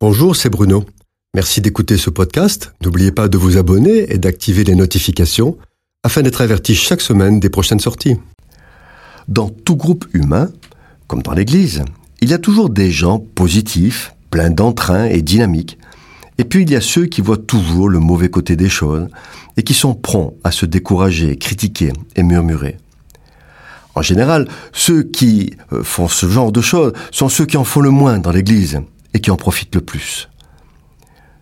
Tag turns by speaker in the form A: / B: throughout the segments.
A: Bonjour, c'est Bruno. Merci d'écouter ce podcast. N'oubliez pas de vous abonner et d'activer les notifications afin d'être averti chaque semaine des prochaines sorties.
B: Dans tout groupe humain, comme dans l'Église, il y a toujours des gens positifs, pleins d'entrain et dynamiques. Et puis il y a ceux qui voient toujours le mauvais côté des choses et qui sont prompts à se décourager, critiquer et murmurer. En général, ceux qui euh, font ce genre de choses sont ceux qui en font le moins dans l'Église et qui en profitent le plus.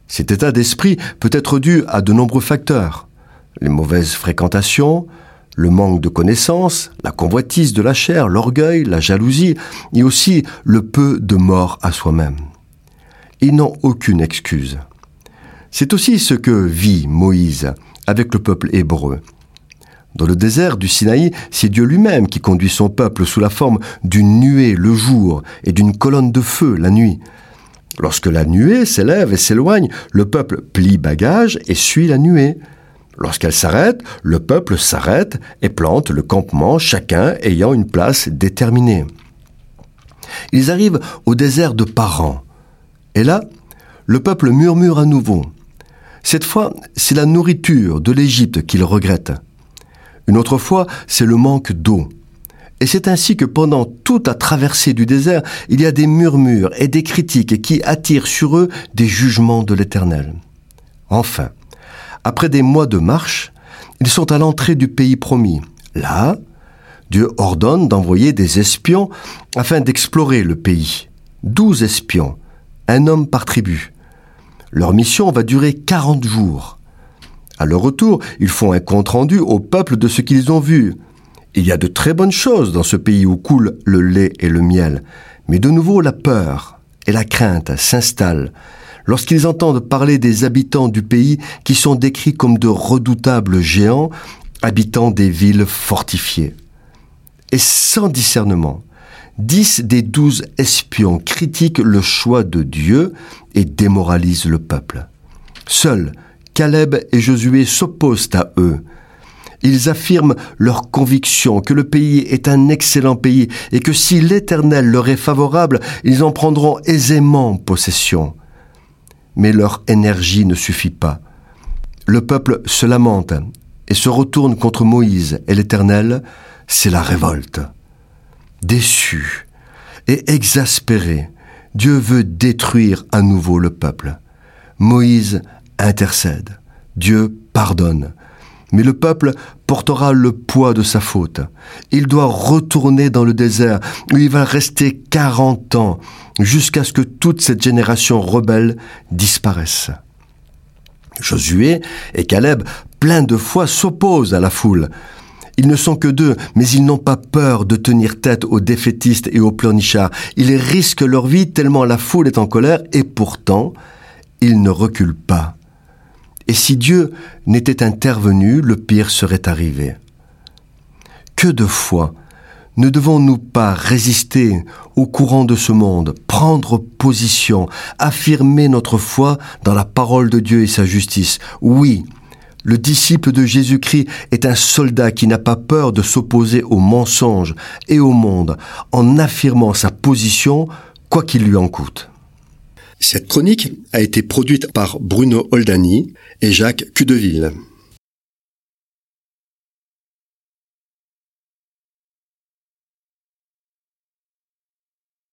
B: Cet état d'esprit peut être dû à de nombreux facteurs. Les mauvaises fréquentations, le manque de connaissances, la convoitise de la chair, l'orgueil, la jalousie, et aussi le peu de mort à soi-même. Ils n'ont aucune excuse. C'est aussi ce que vit Moïse avec le peuple hébreu. Dans le désert du Sinaï, c'est Dieu lui-même qui conduit son peuple sous la forme d'une nuée le jour et d'une colonne de feu la nuit. Lorsque la nuée s'élève et s'éloigne, le peuple plie bagage et suit la nuée. Lorsqu'elle s'arrête, le peuple s'arrête et plante le campement, chacun ayant une place déterminée. Ils arrivent au désert de Paran. Et là, le peuple murmure à nouveau. Cette fois, c'est la nourriture de l'Égypte qu'il regrette. Une autre fois, c'est le manque d'eau. Et c'est ainsi que pendant toute la traversée du désert, il y a des murmures et des critiques qui attirent sur eux des jugements de l'Éternel. Enfin, après des mois de marche, ils sont à l'entrée du pays promis. Là, Dieu ordonne d'envoyer des espions afin d'explorer le pays. Douze espions, un homme par tribu. Leur mission va durer quarante jours. À leur retour, ils font un compte-rendu au peuple de ce qu'ils ont vu. Il y a de très bonnes choses dans ce pays où coule le lait et le miel, mais de nouveau la peur et la crainte s'installent lorsqu'ils entendent parler des habitants du pays qui sont décrits comme de redoutables géants habitant des villes fortifiées. Et sans discernement, dix des douze espions critiquent le choix de Dieu et démoralisent le peuple. Seuls Caleb et Josué s'opposent à eux. Ils affirment leur conviction que le pays est un excellent pays et que si l'Éternel leur est favorable, ils en prendront aisément possession. Mais leur énergie ne suffit pas. Le peuple se lamente et se retourne contre Moïse et l'Éternel, c'est la révolte. Déçu et exaspéré, Dieu veut détruire à nouveau le peuple. Moïse intercède. Dieu pardonne. Mais le peuple portera le poids de sa faute. Il doit retourner dans le désert où il va rester 40 ans jusqu'à ce que toute cette génération rebelle disparaisse. Josué et Caleb, pleins de foi, s'opposent à la foule. Ils ne sont que deux, mais ils n'ont pas peur de tenir tête aux défaitistes et aux pleurnichards. Ils risquent leur vie tellement la foule est en colère et pourtant, ils ne reculent pas. Et si Dieu n'était intervenu, le pire serait arrivé. Que de fois ne devons-nous pas résister au courant de ce monde, prendre position, affirmer notre foi dans la parole de Dieu et sa justice? Oui, le disciple de Jésus-Christ est un soldat qui n'a pas peur de s'opposer au mensonge et au monde en affirmant sa position, quoi qu'il lui en coûte.
A: Cette chronique a été produite par Bruno Oldani et Jacques Cudeville.